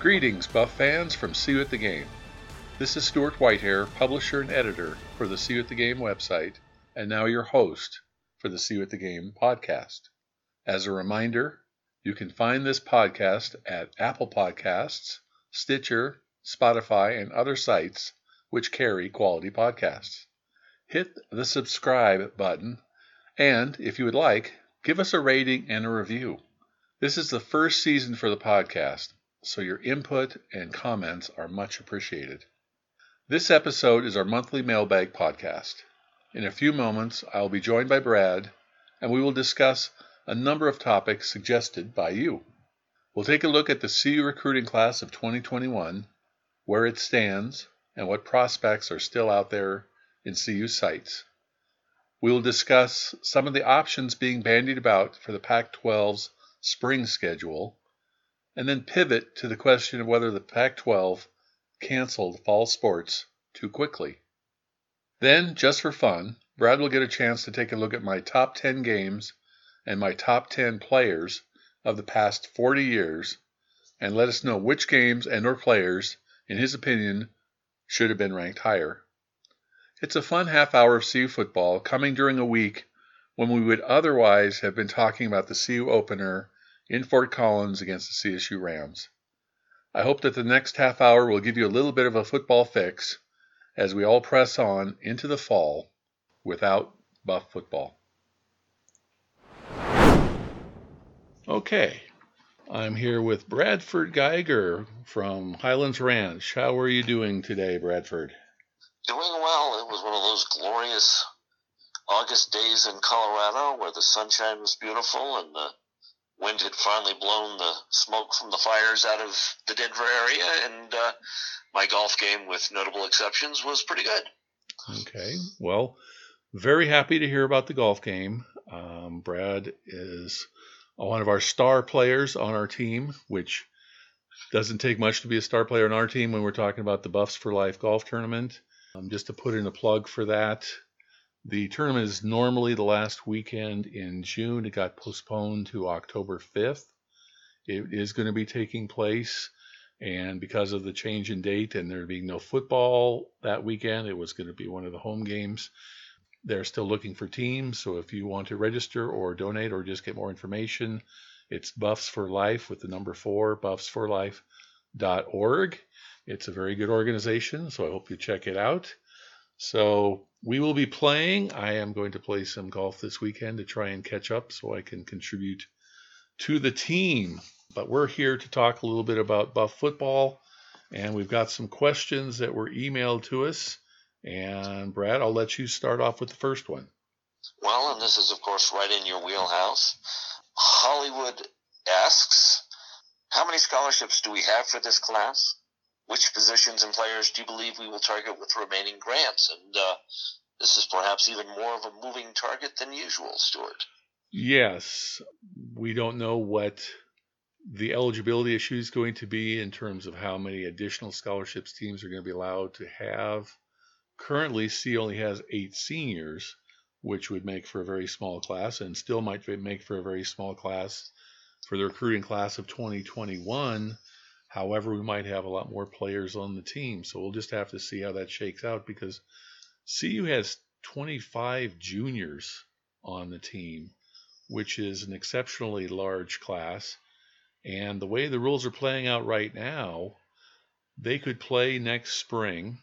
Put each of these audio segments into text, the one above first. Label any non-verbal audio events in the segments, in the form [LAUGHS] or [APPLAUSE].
Greetings, Buff fans from CU at the Game. This is Stuart Whitehair, publisher and editor for the CU at the Game website, and now your host for the CU at the Game podcast. As a reminder, you can find this podcast at Apple Podcasts, Stitcher, Spotify, and other sites which carry quality podcasts. Hit the subscribe button, and if you would like, give us a rating and a review. This is the first season for the podcast, so your input and comments are much appreciated. This episode is our monthly mailbag podcast. In a few moments, I will be joined by Brad, and we will discuss a number of topics suggested by you. We'll take a look at the CU recruiting class of 2021, where it stands, and what prospects are still out there in CU sights. We will discuss some of the options being bandied about for the Pac 12's spring schedule and then pivot to the question of whether the Pac 12 canceled fall sports too quickly. Then, just for fun, Brad will get a chance to take a look at my top 10 games and my top 10 players of the past 40 years and let us know which games and or players in his opinion should have been ranked higher. It's a fun half hour of CU football coming during a week when we would otherwise have been talking about the CU opener in Fort Collins against the CSU Rams. I hope that the next half hour will give you a little bit of a football fix as we all press on into the fall without buff football. Okay, I'm here with Bradford Geiger from Highlands Ranch. How are you doing today, Bradford? Doing well. It was one of those glorious August days in Colorado where the sunshine was beautiful and the wind had finally blown the smoke from the fires out of the Denver area, and uh, my golf game, with notable exceptions, was pretty good. Okay, well, very happy to hear about the golf game. Um, Brad is one of our star players on our team, which doesn't take much to be a star player on our team when we're talking about the Buffs for Life golf tournament. Um, just to put in a plug for that, the tournament is normally the last weekend in June. It got postponed to October 5th. It is going to be taking place, and because of the change in date and there being no football that weekend, it was going to be one of the home games. They're still looking for teams, so if you want to register or donate or just get more information, it's Buffs for Life with the number four, buffsforlife.org. It's a very good organization, so I hope you check it out. So we will be playing. I am going to play some golf this weekend to try and catch up so I can contribute to the team. But we're here to talk a little bit about Buff football, and we've got some questions that were emailed to us. And Brad, I'll let you start off with the first one. Well, and this is, of course, right in your wheelhouse. Hollywood asks, How many scholarships do we have for this class? Which positions and players do you believe we will target with remaining grants? And uh, this is perhaps even more of a moving target than usual, Stuart. Yes, we don't know what the eligibility issue is going to be in terms of how many additional scholarships teams are going to be allowed to have. Currently, C only has eight seniors, which would make for a very small class and still might make for a very small class for the recruiting class of 2021 However, we might have a lot more players on the team. So we'll just have to see how that shakes out because CU has 25 juniors on the team, which is an exceptionally large class. And the way the rules are playing out right now, they could play next spring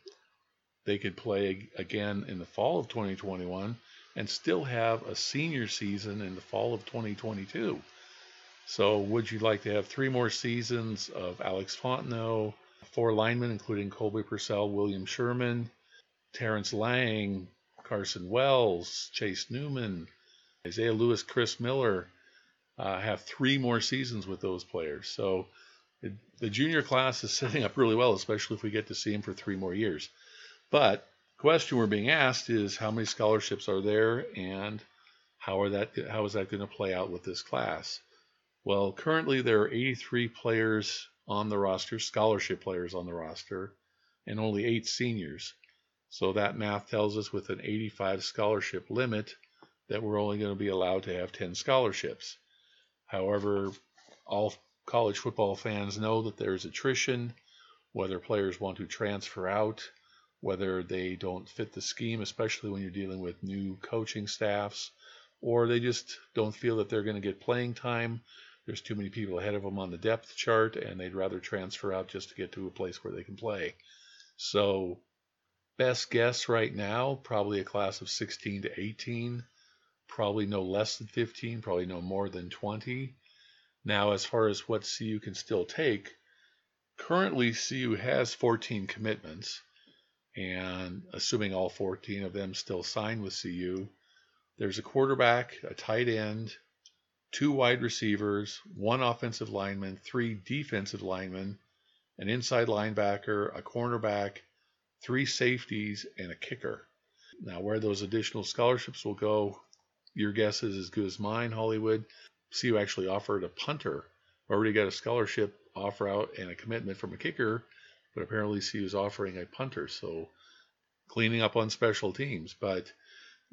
they could play again in the fall of 2021 and still have a senior season in the fall of 2022. So, would you like to have three more seasons of Alex Fontenot, four linemen, including Colby Pursell, William Sherman, Terrence Lang, Carson Wells, Chase Newman, Isaiah Lewis, Chris Miller, uh, have three more seasons with those players. So, it, the junior class is [LAUGHS] setting up really well, especially if we get to see them for three more years. But question we're being asked is how many scholarships are there and how are that how is that going to play out with this class? Well, currently there are 83 players on the roster, scholarship players on the roster, and only eight seniors. So that math tells us with an 85 scholarship limit that we're only going to be allowed to have 10 scholarships. However, all college football fans know that there's attrition, whether players want to transfer out, whether they don't fit the scheme, especially when you're dealing with new coaching staffs, or they just don't feel that they're going to get playing time. There's too many people ahead of them on the depth chart, and they'd rather transfer out just to get to a place where they can play. So, best guess right now, probably a class of 16 to 18, probably no less than 15, probably no more than 20. Now, as far as what CU can still take, currently CU has 14 commitments and assuming all 14 of them still sign with CU, there's a quarterback, a tight end, two wide receivers, one offensive lineman, three defensive linemen, an inside linebacker, a cornerback, three safeties, and a kicker. Now, where those additional scholarships will go, your guess is as good as mine, Hollywood. CU actually offered a punter. Already got a scholarship offer out and a commitment from a kicker but apparently he was offering a punter, so cleaning up on special teams. But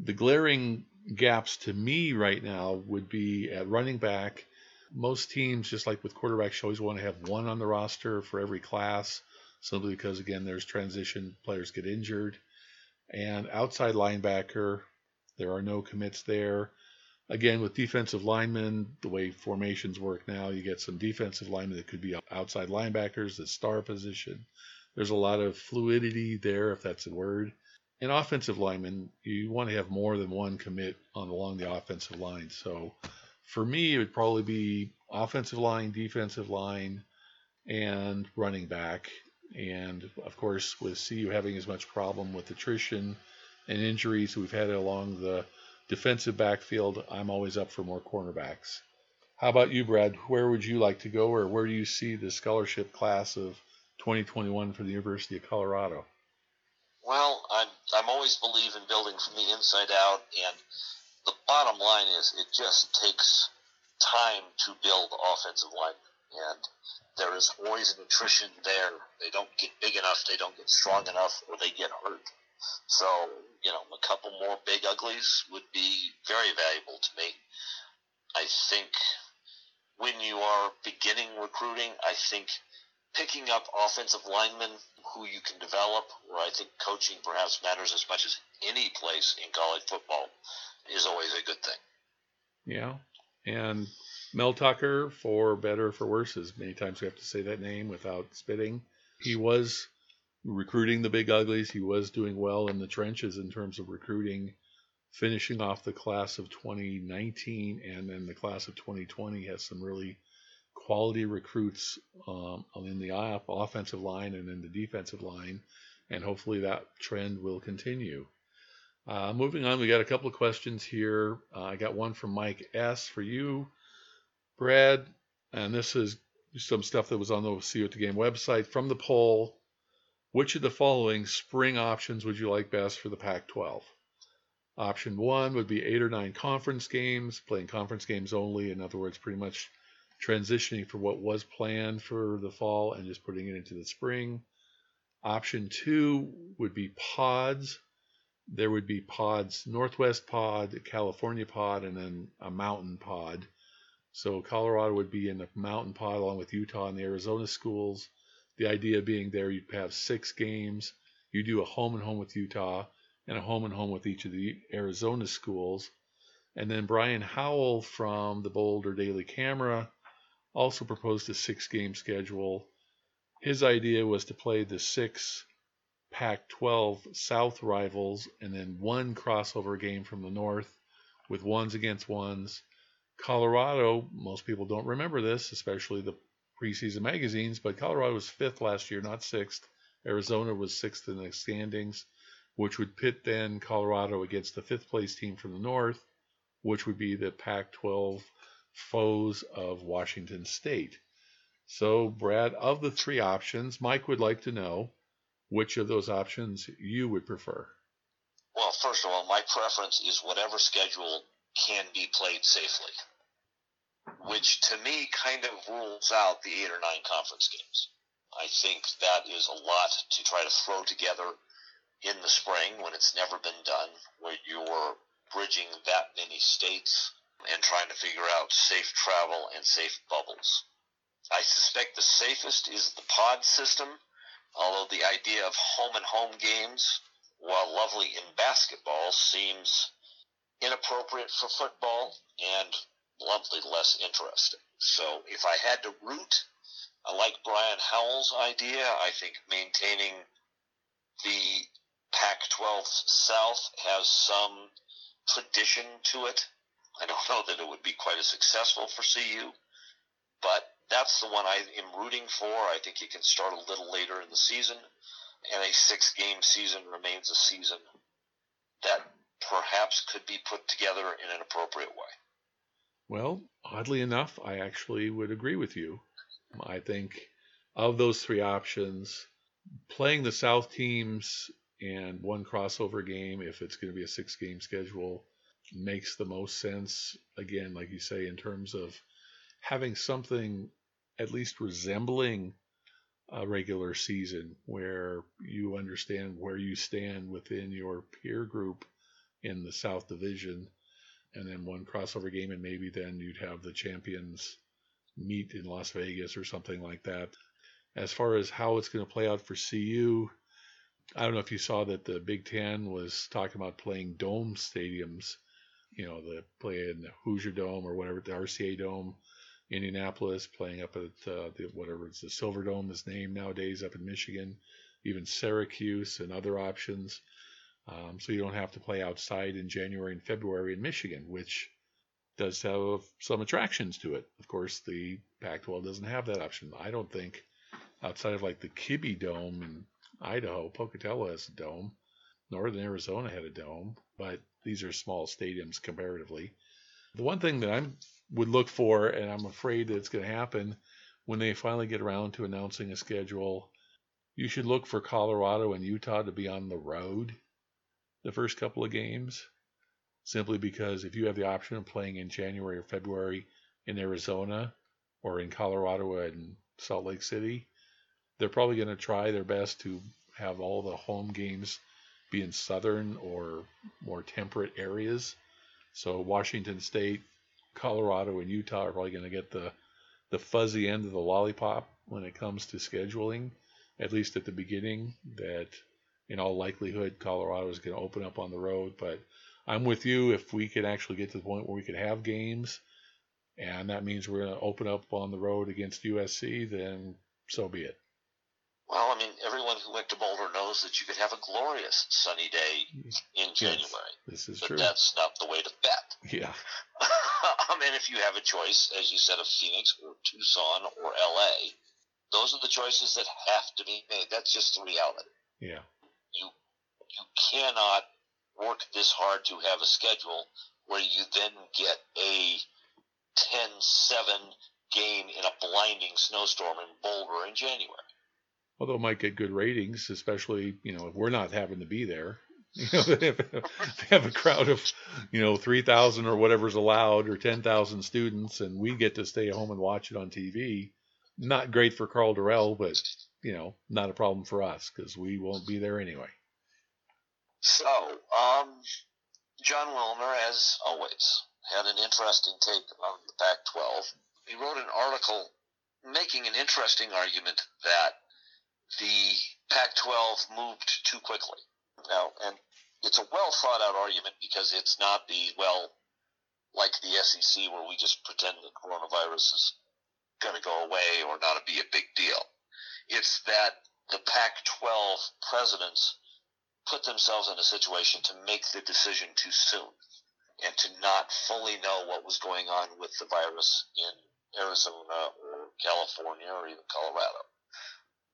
the glaring gaps to me right now would be at running back. Most teams, just like with quarterbacks, always want to have one on the roster for every class, simply because, again, there's transition, players get injured. And outside linebacker, there are no commits there. Again, with defensive linemen, the way formations work now, you get some defensive linemen that could be outside linebackers, the star position. There's a lot of fluidity there, if that's a word. And offensive lineman, you want to have more than one commit on along the offensive line. So for me, it would probably be offensive line, defensive line, and running back. And of course, with CU having as much problem with attrition and injuries we've had along the defensive backfield, I'm always up for more cornerbacks. How about you, Brad? Where would you like to go, or where do you see the scholarship class of 2021 for the University of Colorado? Well, I'm always believe in building from the inside out, and the bottom line is it just takes time to build offensive line, and there is always an attrition there. They don't get big enough, they don't get strong enough, or they get hurt. So, you know, a couple more big uglies would be very valuable to me. I think when you are beginning recruiting, I think picking up offensive linemen who you can develop, where I think coaching perhaps matters as much as any place in college football, is always a good thing. Yeah. And Mel Tucker, for better or for worse, as many times we have to say that name without spitting. He was recruiting the big uglies. He was doing well in the trenches in terms of recruiting, finishing off the class of 2019 and then the class of 2020 has some really quality recruits um, in the offensive line and in the defensive line, and hopefully that trend will continue. Uh, moving on, we got a couple of questions here. Uh, I got one from Mike S. for you, Brad, and this is some stuff that was on the CU at the Game website from the poll. Which of the following spring options would you like best for the Pac 12? Option one would be eight or nine conference games, playing conference games only. In other words, pretty much transitioning from what was planned for the fall and just putting it into the spring. Option two would be pods. There would be pods, Northwest pod, California pod, and then a mountain pod. So Colorado would be in the mountain pod along with Utah and the Arizona schools. The idea being there you'd have six games. You do a home and home with Utah and a home and home with each of the Arizona schools. And then Brian Howell from the Boulder Daily Camera also proposed a six game schedule. His idea was to play the six Pac 12 South rivals and then one crossover game from the North with ones against ones. Colorado, most people don't remember this, especially the preseason magazines, but Colorado was fifth last year, not sixth. Arizona was sixth in the standings, which would pit then Colorado against the fifth place team from the North, which would be the Pac 12 foes of Washington State. So, Brad, of the three options, Mike would like to know which of those options you would prefer. Well, first of all, my preference is whatever schedule can be played safely, which to me kind of rules out the eight or nine conference games. I think that is a lot to try to throw together in the spring when it's never been done, where you're bridging that many states and trying to figure out safe travel and safe bubbles. I suspect the safest is the pod system, although the idea of home and home games, while lovely in basketball, seems inappropriate for football and bluntly less interesting. So if I had to root, I like Brian Howell's idea. I think maintaining the Pac 12 South has some tradition to it. I don't know that it would be quite as successful for CU, but that's the one I am rooting for. I think you can start a little later in the season, and a six game season remains a season that perhaps could be put together in an appropriate way. Well, oddly enough, I actually would agree with you. I think of those three options, playing the South teams and one crossover game, if it's going to be a six game schedule, makes the most sense. Again, like you say, in terms of having something at least resembling a regular season where you understand where you stand within your peer group in the South Division, and then one crossover game, and maybe then you'd have the champions meet in Las Vegas or something like that. As far as how it's going to play out for CU, I don't know if you saw that the Big Ten was talking about playing dome stadiums. You know, the play in the Hoosier Dome or whatever, the RCA Dome, Indianapolis, playing up at uh, the whatever it's the Silver Dome is named nowadays up in Michigan, even Syracuse and other options. Um, so you don't have to play outside in January and February in Michigan, which does have some attractions to it. Of course, the Pac-12 doesn't have that option. I don't think outside of like the Kibbie Dome in Idaho, Pocatello has a dome. Northern Arizona had a dome, but these are small stadiums comparatively. The one thing that I would look for, and I'm afraid that it's going to happen when they finally get around to announcing a schedule, you should look for Colorado and Utah to be on the road the first couple of games, simply because if you have the option of playing in January or February in Arizona or in Colorado and Salt Lake City, they're probably going to try their best to have all the home games be in southern or more temperate areas. So Washington State, Colorado, and Utah are probably going to get the the fuzzy end of the lollipop when it comes to scheduling, at least at the beginning. That in all likelihood, Colorado is going to open up on the road. But I'm with you. If we could actually get to the point where we could have games, and that means we're going to open up on the road against USC, then so be it. Well, I mean, everyone who went to Boulder knows that you could have a glorious sunny day in January. Yes, this is but true. that's not the way to bet. [LAUGHS] Yeah. [LAUGHS] I mean, if you have a choice, as you said, of Phoenix or Tucson or LA, those are the choices that have to be made. That's just the reality. Yeah. You you cannot work this hard to have a schedule where you then get a 10-7 game in a blinding snowstorm in Boulder in January. Although it might get good ratings, especially you know if we're not having to be there. [LAUGHS] You know, they have a crowd of you know three thousand or whatever's allowed, or ten thousand students, and we get to stay home and watch it on TV. Not great for Karl Dorrell, but you know, not a problem for us because we won't be there anyway. So, um, Jon Wilner, as always, had an interesting take on the Pac 12. He wrote an article making an interesting argument that the Pac 12 moved too quickly. Now, and it's a well thought out argument because it's not the, well, like the SEC where we just pretend the coronavirus is going to go away or not be a big deal. It's that the Pac 12 presidents put themselves in a situation to make the decision too soon and to not fully know what was going on with the virus in Arizona or California or even Colorado.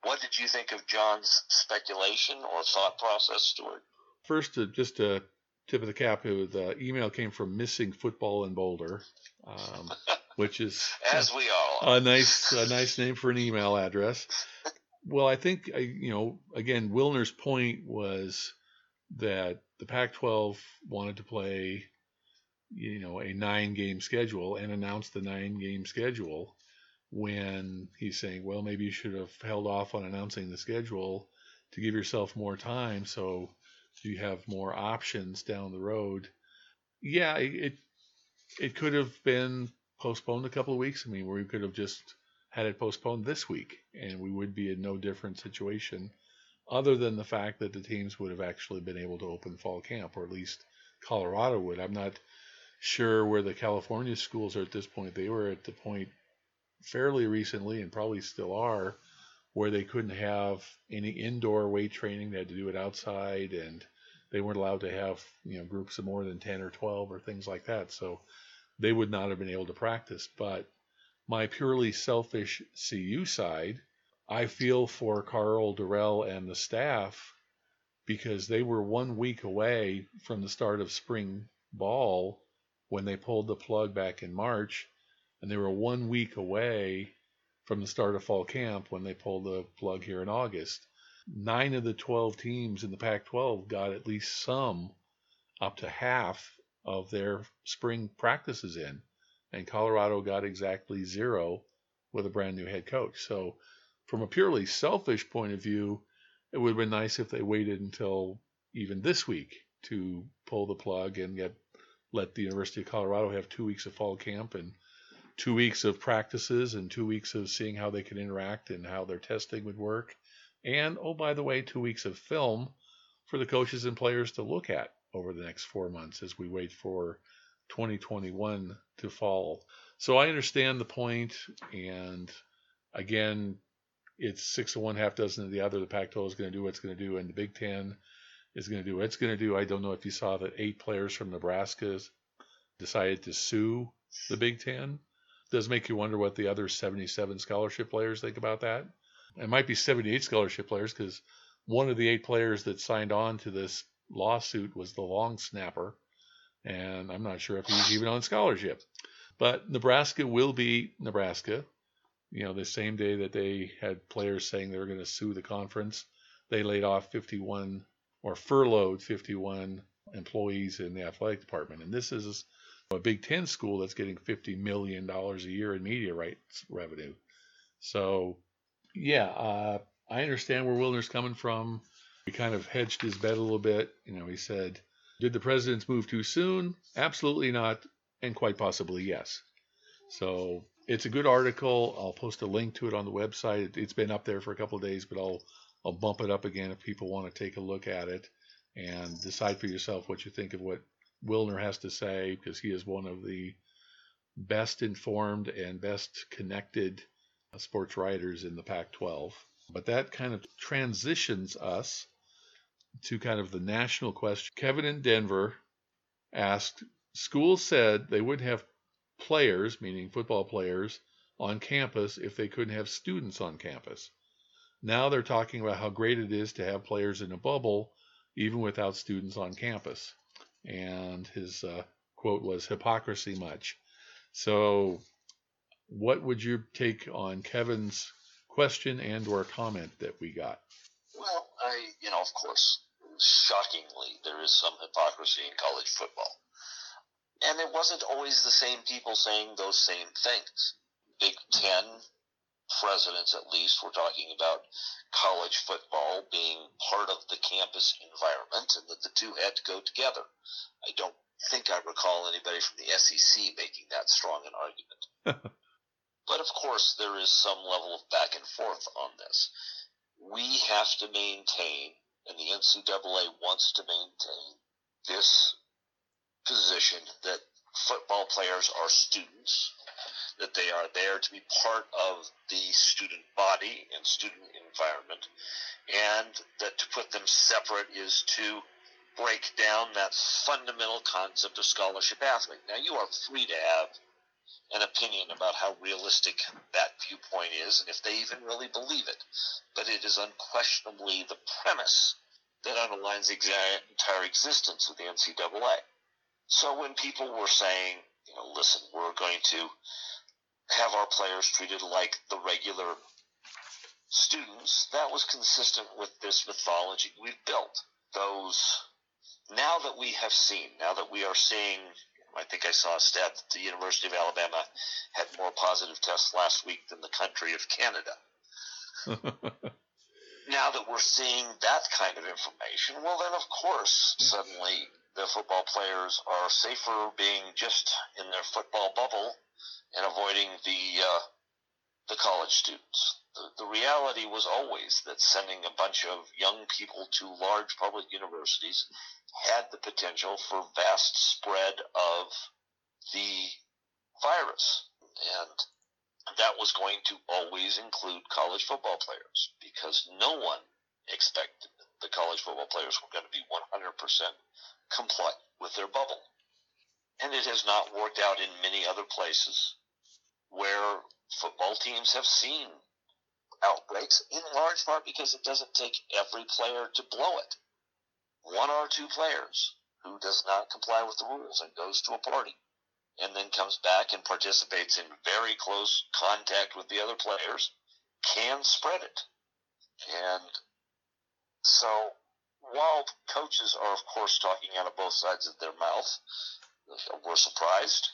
What did you think of Jon's speculation or thought process, Stuart? First, uh, just a tip of the cap. The email came from Missing Football in Boulder, um, [LAUGHS] which is as we all a nice a nice name for an email address. [LAUGHS] Well, I think you know. Again, Wilner's point was that the Pac-12 wanted to play, you know, a nine-game schedule and announced the nine-game schedule. When he's saying, well, maybe you should have held off on announcing the schedule to give yourself more time, so you have more options down the road. Yeah, it it could have been postponed a couple of weeks. I mean, we could have just had it postponed this week, and we would be in no different situation, other than the fact that the teams would have actually been able to open fall camp, or at least Colorado would. I'm not sure where the California schools are at this point. They were at the point fairly recently, and probably still are, where they couldn't have any indoor weight training. They had to do it outside, and they weren't allowed to have you know groups of more than 10 or 12 or things like that. So they would not have been able to practice. But my purely selfish CU side, I feel for Karl Dorrell and the staff because they were one week away from the start of spring ball when they pulled the plug back in March, and they were one week away from the start of fall camp when they pulled the plug here in August. Nine of the 12 teams in the Pac 12 got at least some, up to half of their spring practices in and Colorado got exactly zero with a brand new head coach. So, from a purely selfish point of view, it would have been nice if they waited until even this week to pull the plug and get let the University of Colorado have two weeks of fall camp and two weeks of practices and two weeks of seeing how they can interact and how their testing would work. And oh, by the way, two weeks of film for the coaches and players to look at over the next four months as we wait for 2021 to fall. So I understand the point, and again, it's six of one, half dozen of the other. The Pac-12 is going to do what it's going to do, and the Big Ten is going to do what it's going to do. I don't know if you saw that eight players from Nebraska decided to sue the Big Ten. Does make you wonder what the other 77 scholarship players think about that. It might be 78 scholarship players because one of the eight players that signed on to this lawsuit was the long snapper and I'm not sure if he's even on scholarship. But Nebraska will be Nebraska. You know, the same day that they had players saying they were going to sue the conference, they laid off 51 or furloughed 51 employees in the athletic department. And this is a Big Ten school that's getting $50 million a year in media rights revenue. So, yeah, uh, I understand where Wilner's coming from. He kind of hedged his bet a little bit. You know, he said, did the presidents move too soon? Absolutely not, and quite possibly yes. So it's a good article. I'll post a link to it on the website. It's been up there for a couple days, but I'll I'll bump it up again if people want to take a look at it and decide for yourself what you think of what Wilner has to say because he is one of the best informed and best connected sports writers in the Pac 12. But that kind of transitions us to kind of the national question. Kevin in Denver asked Schools said they wouldn't have players, meaning football players, on campus if they couldn't have students on campus. Now they're talking about how great it is to have players in a bubble, even without students on campus. And his uh, quote was hypocrisy much. So, what would you take on Kevin's question and or comment that we got? Well, I, you know, of course, shockingly, there is some hypocrisy in college football. And it wasn't always the same people saying those same things. Big Ten presidents, at least, were talking about college football being part of the campus environment and that the two had to go together. I don't think I recall anybody from the SEC making that strong an argument. [LAUGHS] but of course, there is some level of back and forth on this we have to maintain, and the NCAA wants to maintain, this position that football players are students that they are there to be part of the student body and student environment, and that to put them separate is to break down that fundamental concept of scholarship athlete. Now, you are free to have an opinion about how realistic that viewpoint is and if they even really believe it, but it is unquestionably the premise that underlines the entire existence of the NCAA. So when people were saying, know, listen, we're going to have our players treated like the regular students, that was consistent with this mythology we've built. Those, now that we have seen, now that we are seeing, I think I saw a stat that the University of Alabama had more positive tests last week than the country of Canada. [LAUGHS] now that we're seeing that kind of information, well, then of course, suddenly the football players are safer being just in their football bubble and avoiding the uh, the college students. The, the reality was always that sending a bunch of young people to large public universities had the potential for vast spread of the virus. And that was going to always include college football players because no one expected the college football players were going to be 100% compliant with their bubble. And it has not worked out in many other places where football teams have seen outbreaks, in large part because it doesn't take every player to blow it. One or two players who does not comply with the rules and goes to a party and then comes back and participates in very close contact with the other players can spread it. And so while coaches are, of course, talking out of both sides of their mouth, we're surprised.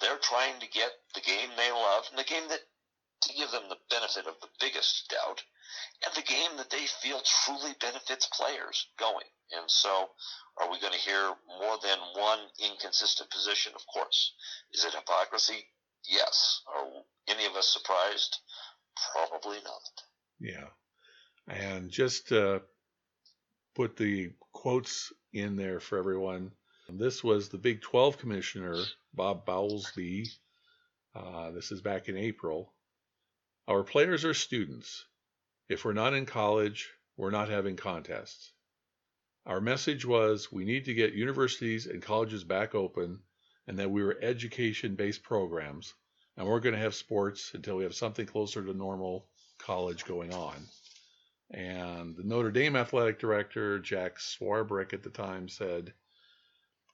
They're trying to get the game they love and the game that, to give them the benefit of the biggest doubt, and the game that they feel truly benefits players going. And so, are we going to hear more than one inconsistent position? Of course. Is it hypocrisy? Yes. Are any of us surprised? Probably not. Yeah. And just to put the quotes in there for everyone, this was the Big 12 commissioner, Bob Bowlsby. Uh, this is back in April. Our players are students. If we're not in college, we're not having contests. Our message was we need to get universities and colleges back open and that we were education based programs and we're going to have sports until we have something closer to normal college going on. And the Notre Dame athletic director, Jack Swarbrick, at the time said,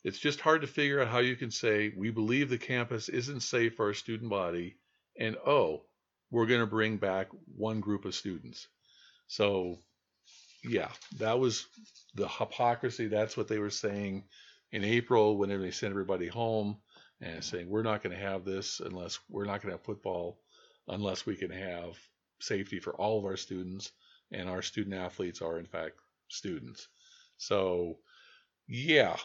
It's just hard to figure out how you can say, we believe the campus isn't safe for our student body, and oh, we're going to bring back one group of students. So, yeah, that was the hypocrisy. That's what they were saying in April whenever they sent everybody home and saying, we're not going to have this unless we're not going to have football unless we can have safety for all of our students. And our student athletes are, in fact, students. So, yeah,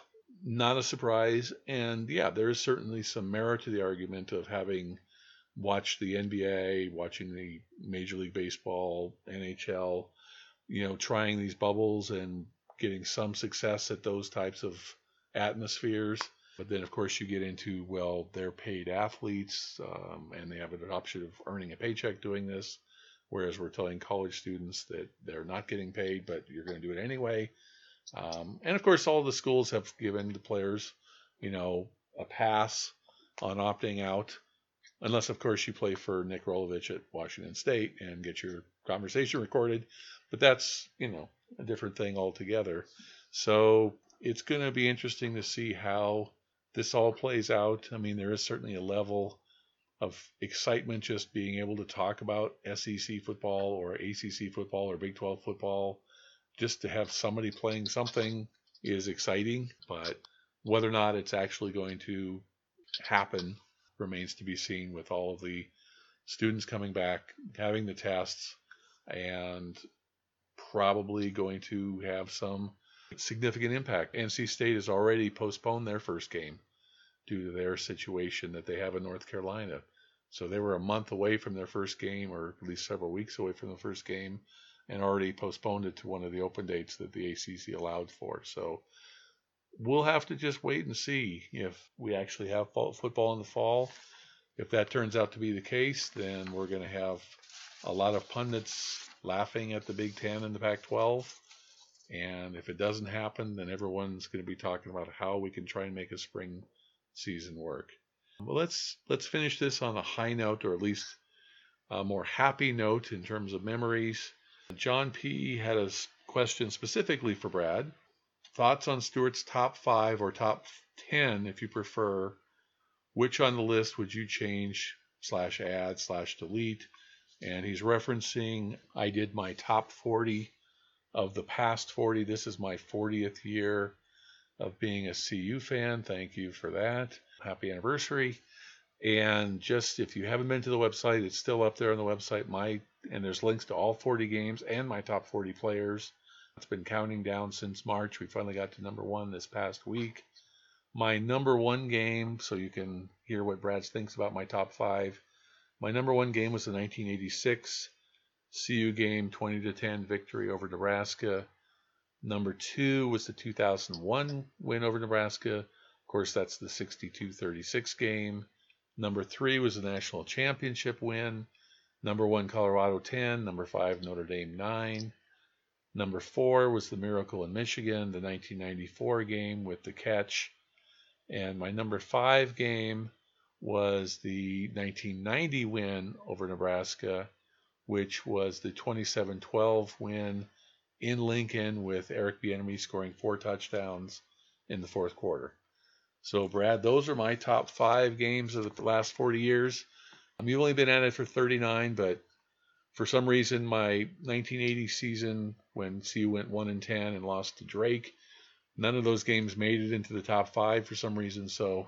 not a surprise. And yeah, there is certainly some merit to the argument of having watched the NBA, watching the Major League Baseball, NHL, you know, trying these bubbles and getting some success at those types of atmospheres. But then, of course, you get into, well, they're paid athletes um, and they have an option of earning a paycheck doing this. Whereas we're telling college students that they're not getting paid, but you're going to do it anyway. Um, and of course, all the schools have given the players, you know, a pass on opting out, unless, of course, you play for Nick Rolovich at Washington State and get your conversation recorded. But that's, you know, a different thing altogether. So it's going to be interesting to see how this all plays out. I mean, there is certainly a level of excitement just being able to talk about SEC football or ACC football or Big 12 football. Just to have somebody playing something is exciting, but whether or not it's actually going to happen remains to be seen with all of the students coming back, having the tests, and probably going to have some significant impact. NC State has already postponed their first game due to their situation that they have in North Carolina. So they were a month away from their first game, or at least several weeks away from the first game, and already postponed it to one of the open dates that the ACC allowed for. So we'll have to just wait and see if we actually have football in the fall. If that turns out to be the case, then we're going to have a lot of pundits laughing at the Big Ten and the Pac 12. And if it doesn't happen, then everyone's going to be talking about how we can try and make a spring season work. Well, let's let's finish this on a high note, or at least a more happy note in terms of memories. John P. had a question specifically for Brad. Thoughts on Stuart's top five or top ten, if you prefer. Which on the list would you change slash add slash delete? And he's referencing I did my top 40 of the past 40. This is my 40th year of being a CU fan. Thank you for that. Happy anniversary. And just if you haven't been to the website, it's still up there on the website. My and there's links to all 40 games and my top 40 players. It's been counting down since March. We finally got to number one this past week. My number one game, so you can hear what Brad thinks about my top five. My number one game was the 1986 CU game, 20 to 10 victory over Nebraska. Number two was the 2001 win over Nebraska. Of course, that's the 62 36 game. Number three was the national championship win. Number one, Colorado 10. Number five, Notre Dame 9. Number four was the Miracle in Michigan, the 1994 game with the catch. And my number five game was the 1990 win over Nebraska, which was the 27 12 win in Lincoln with Eric Bieniemy scoring four touchdowns in the fourth quarter. So, Brad, those are my top five games of the last 40 years. Um, you've only been at it for 39, but for some reason, my 1980 season when CU went 1 and 10 and lost to Drake, none of those games made it into the top five for some reason. So,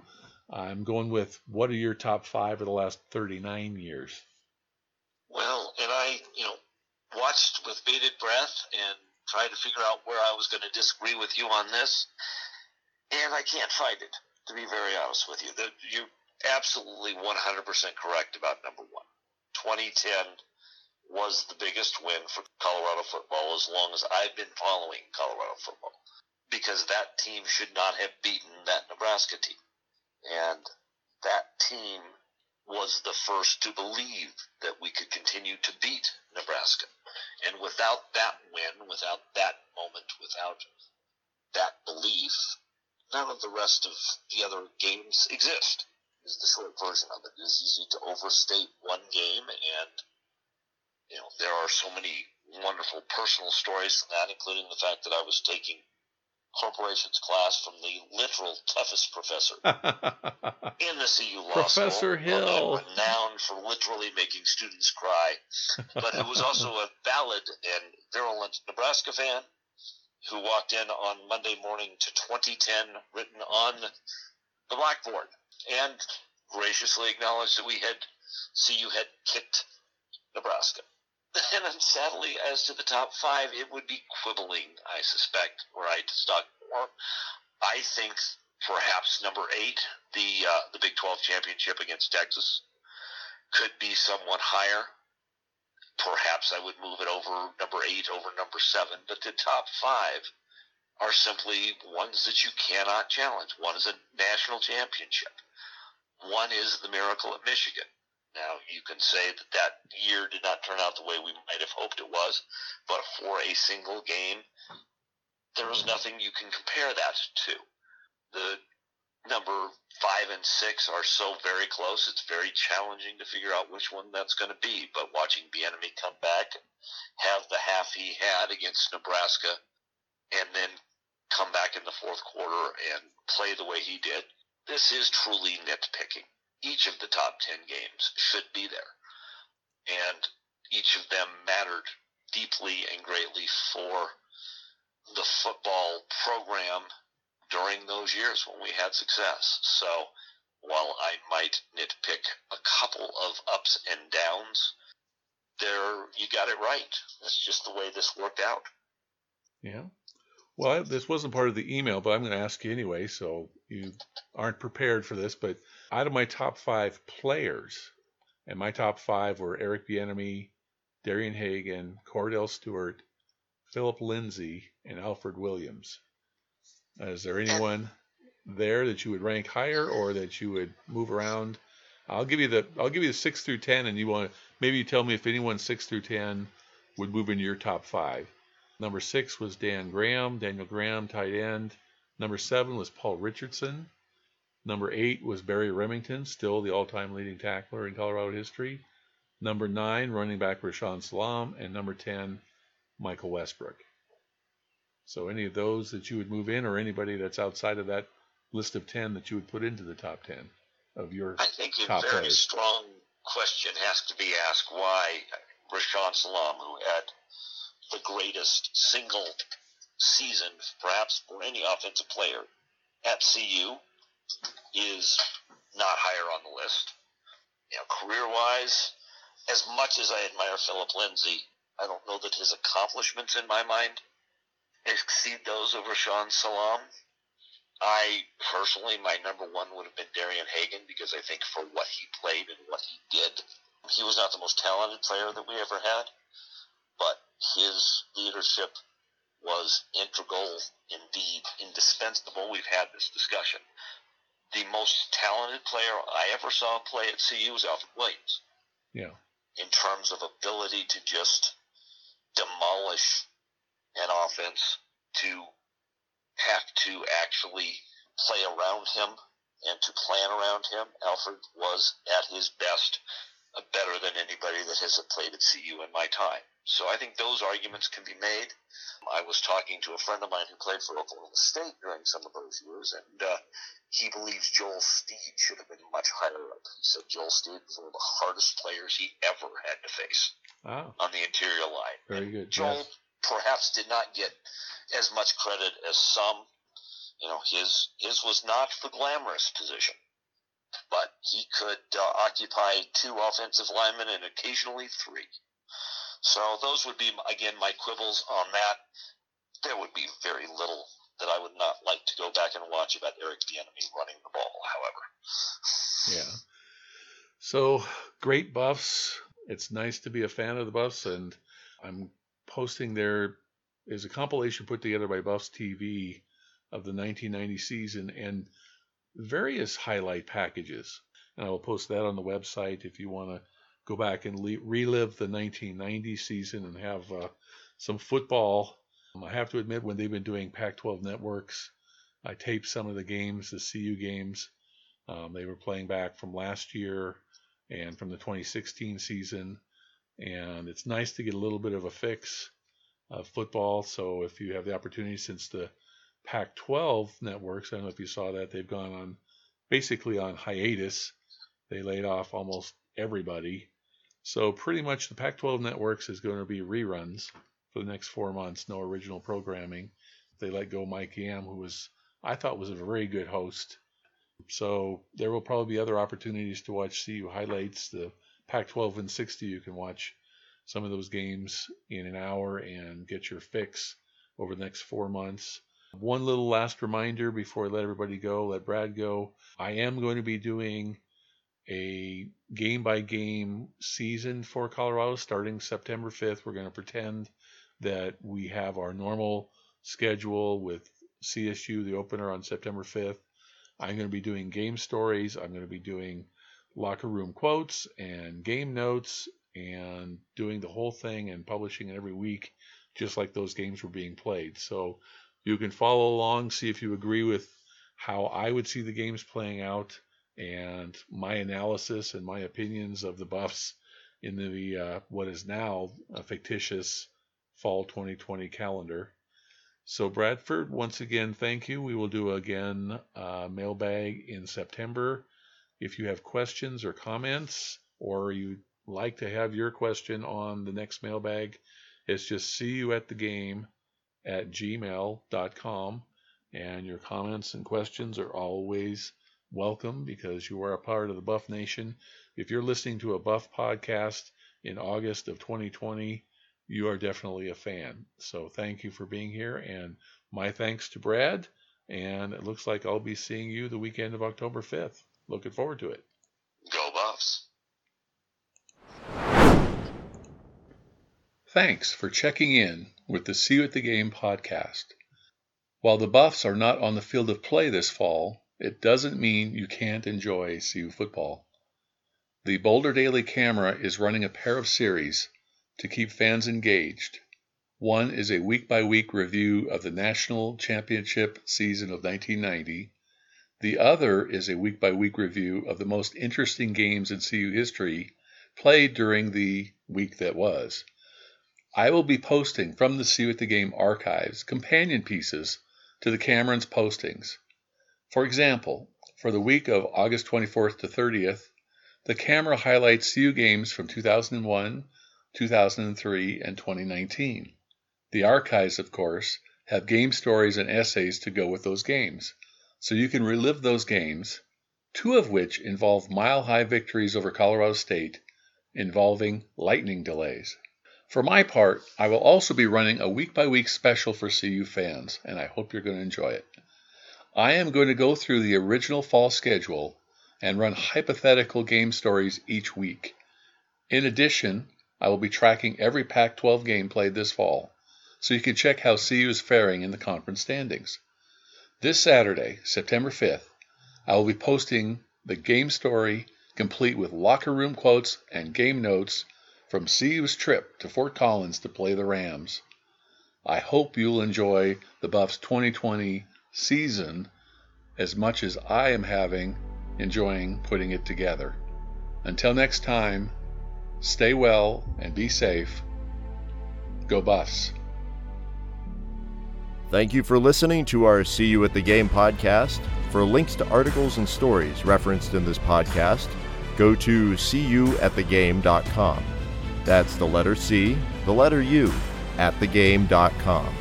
I'm going with what are your top five of the last 39 years? Well, and I, you know, watched with bated breath and tried to figure out where I was going to disagree with you on this, and I can't find it. To be very honest with you, you're absolutely 100% correct about number one. 2010 was the biggest win for Colorado football as long as I've been following Colorado football, because that team should not have beaten that Nebraska team, and that team was the first to believe that we could continue to beat Nebraska. And without that win, without that moment, without that belief, none of the rest of the other games exist. Is the short version of it. It is easy to overstate one game, and you know there are so many wonderful personal stories from that, including the fact that I was taking corporations class from the literal toughest professor [LAUGHS] in the CU Law Professor School, Hill, renowned for literally making students cry, but who was also a valid and virulent Nebraska fan who walked in on Monday morning to 2010 written on the blackboard and graciously acknowledged that we had CU had kicked Nebraska. [LAUGHS] And then sadly, as to the top five, it would be quibbling, I suspect, were I more. I think perhaps number eight, the uh, the Big 12 championship against Texas, could be somewhat higher. Perhaps I would move it over number eight over number seven, but the top five are simply ones that you cannot challenge. One is a national championship. One is the miracle at Michigan. Now, you can say that that year did not turn out the way we might have hoped it was, but for a single game, there is nothing you can compare that to. The number five and six are so very close, it's very challenging to figure out which one that's going to be. But watching Bieniemy come back and have the half he had against Nebraska, and then come back in the fourth quarter and play the way he did, this is truly nitpicking each of the top 10 games should be there. And each of them mattered deeply and greatly for the football program during those years when we had success. So while I might nitpick a couple of ups and downs, there you got it right. That's just the way this worked out. Yeah. Well, this wasn't part of the email, but I'm going to ask you anyway, so you aren't prepared for this. But out of my top five players, and my top five were Eric Bieniemy, Darian Hagan, Kordell Stewart, Phillip Lindsay, and Alfred Williams. Is there anyone there that you would rank higher or that you would move around? I'll give you the I'll give you the six through ten, and you want to maybe you tell me if anyone six through ten would move into your top five. Number six was Dan Graham, Daniel Graham, tight end. Number seven was Paul Richardson. Number eight was Barry Remington, still the all-time leading tackler in Colorado history. Number nine, running back Rashaan Salaam, and number ten, Michael Westbrook. So any of those that you would move in, or anybody that's outside of that list of ten that you would put into the top ten of your I think a very players. strong question has to be asked why Rashaan Salaam, who had the greatest single season, perhaps for any offensive player at CU, is not higher on the list. You know, career wise, as much as I admire Phillip Lindsay, I don't know that his accomplishments in my mind exceed those of Rashaan Salaam. I personally, my number one would have been Darian Hagan because I think for what he played and what he did, he was not the most talented player that we ever had, but his leadership was integral, indeed indispensable. We've had this discussion. The most talented player I ever saw play at CU was Alfred Williams Yeah. in terms of ability to just demolish an offense, to have to actually play around him and to plan around him. Alfred was at his best uh, better than anybody that has played at CU in my time. So I think those arguments can be made. I was talking to a friend of mine who played for Oklahoma State during some of those years, and uh, he believes Joel Steed should have been much higher up. He said Joel Steed was one of the hardest players he ever had to face Ah, on the interior line. very And good. Joel Yes. perhaps did not get as much credit as some. You know, his his was not the glamorous position, but he could uh, occupy two offensive linemen and occasionally three. So those would be again my quibbles on that. There would be very little that I would not like to go back and watch about Eric Bieniemy running the ball. However, Yeah. So great buffs. It's nice to be a fan of the buffs, and I'm posting there is a compilation put together by Buffs TV of the 1990 season and various highlight packages. And I will post that on the website if you want to go back and le- relive the 1990 season and have uh, some football. Um, I have to admit, when they've been doing Pac 12 networks, I taped some of the games, the CU games. Um, they were playing back from last year and from the 2016 season. And it's nice to get a little bit of a fix of football. So if you have the opportunity, since the Pac 12 networks, I don't know if you saw that, they've gone on basically on hiatus. They laid off almost everybody. So pretty much the Pac 12 networks is going to be reruns for the next four months, no original programming. They let go Mike Yam, who was, I thought, was a very good host. So there will probably be other opportunities to watch CU highlights. The Pac-12 and 60, you can watch some of those games in an hour and get your fix over the next four months. One little last reminder before I let everybody go, let Brad go. I am going to be doing a game by game season for Colorado starting September 5th. We're going to pretend that we have our normal schedule with CSU, the opener on September 5th. I'm going to be doing game stories. I'm going to be doing locker room quotes and game notes and doing the whole thing and publishing it every week, just like those games were being played. So you can follow along, see if you agree with how I would see the games playing out and my analysis and my opinions of the Buffs in the uh, what is now a fictitious fall 2020 calendar. So Bradford, once again, thank you. We will do again uh, mailbag in September. If you have questions or comments, or you'd like to have your question on the next mailbag, it's just see you at the game at gmail.com. And your comments and questions are always welcome because you are a part of the Buff Nation. If you're listening to a Buff podcast in August of 2020, you are definitely a fan. So thank you for being here. And my thanks to Brad. And it looks like I'll be seeing you the weekend of October 5th. Looking forward to it. go Buffs. Thanks for checking in with the CU at the Game podcast. While the Buffs are not on the field of play this fall, it doesn't mean you can't enjoy CU football. The Boulder Daily Camera is running a pair of series to keep fans engaged. One is a week by week review of the national championship season of 1990. The other is a week by week review of the most interesting games in CU history played during the week that was. I will be posting from the CU at the Game archives companion pieces to the Camera's postings. For example, for the week of August 24th to 30th, the camera highlights CU games from 2001, 2003, and 2019. The archives, of course, have game stories and essays to go with those games, so you can relive those games, two of which involve mile high victories over Colorado State involving lightning delays. For my part, I will also be running a week by week special for CU fans, and I hope you're going to enjoy it. I am going to go through the original fall schedule and run hypothetical game stories each week. In addition, I will be tracking every Pac 12 game played this fall so you can check how CU is faring in the conference standings. This Saturday, September 5th, I will be posting the game story complete with locker room quotes and game notes from CU's trip to Fort Collins to play the Rams. I hope you'll enjoy the Buffs 2020 season as much as I am having enjoying putting it together. Until next time, stay well and be safe. Go Buffs. Thank you for listening to our CU at the Game podcast. For links to articles and stories referenced in this podcast, go to cuatthegame.com. That's the letter C, the letter U, at thegame.com.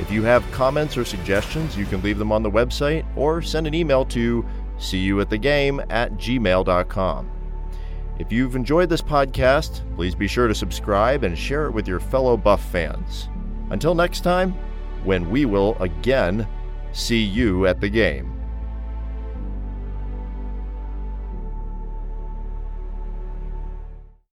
If you have comments or suggestions, you can leave them on the website or send an email to cuatthegame at gmail.com. If you've enjoyed this podcast, please be sure to subscribe and share it with your fellow Buff fans. Until next time, when we will again see you at the game.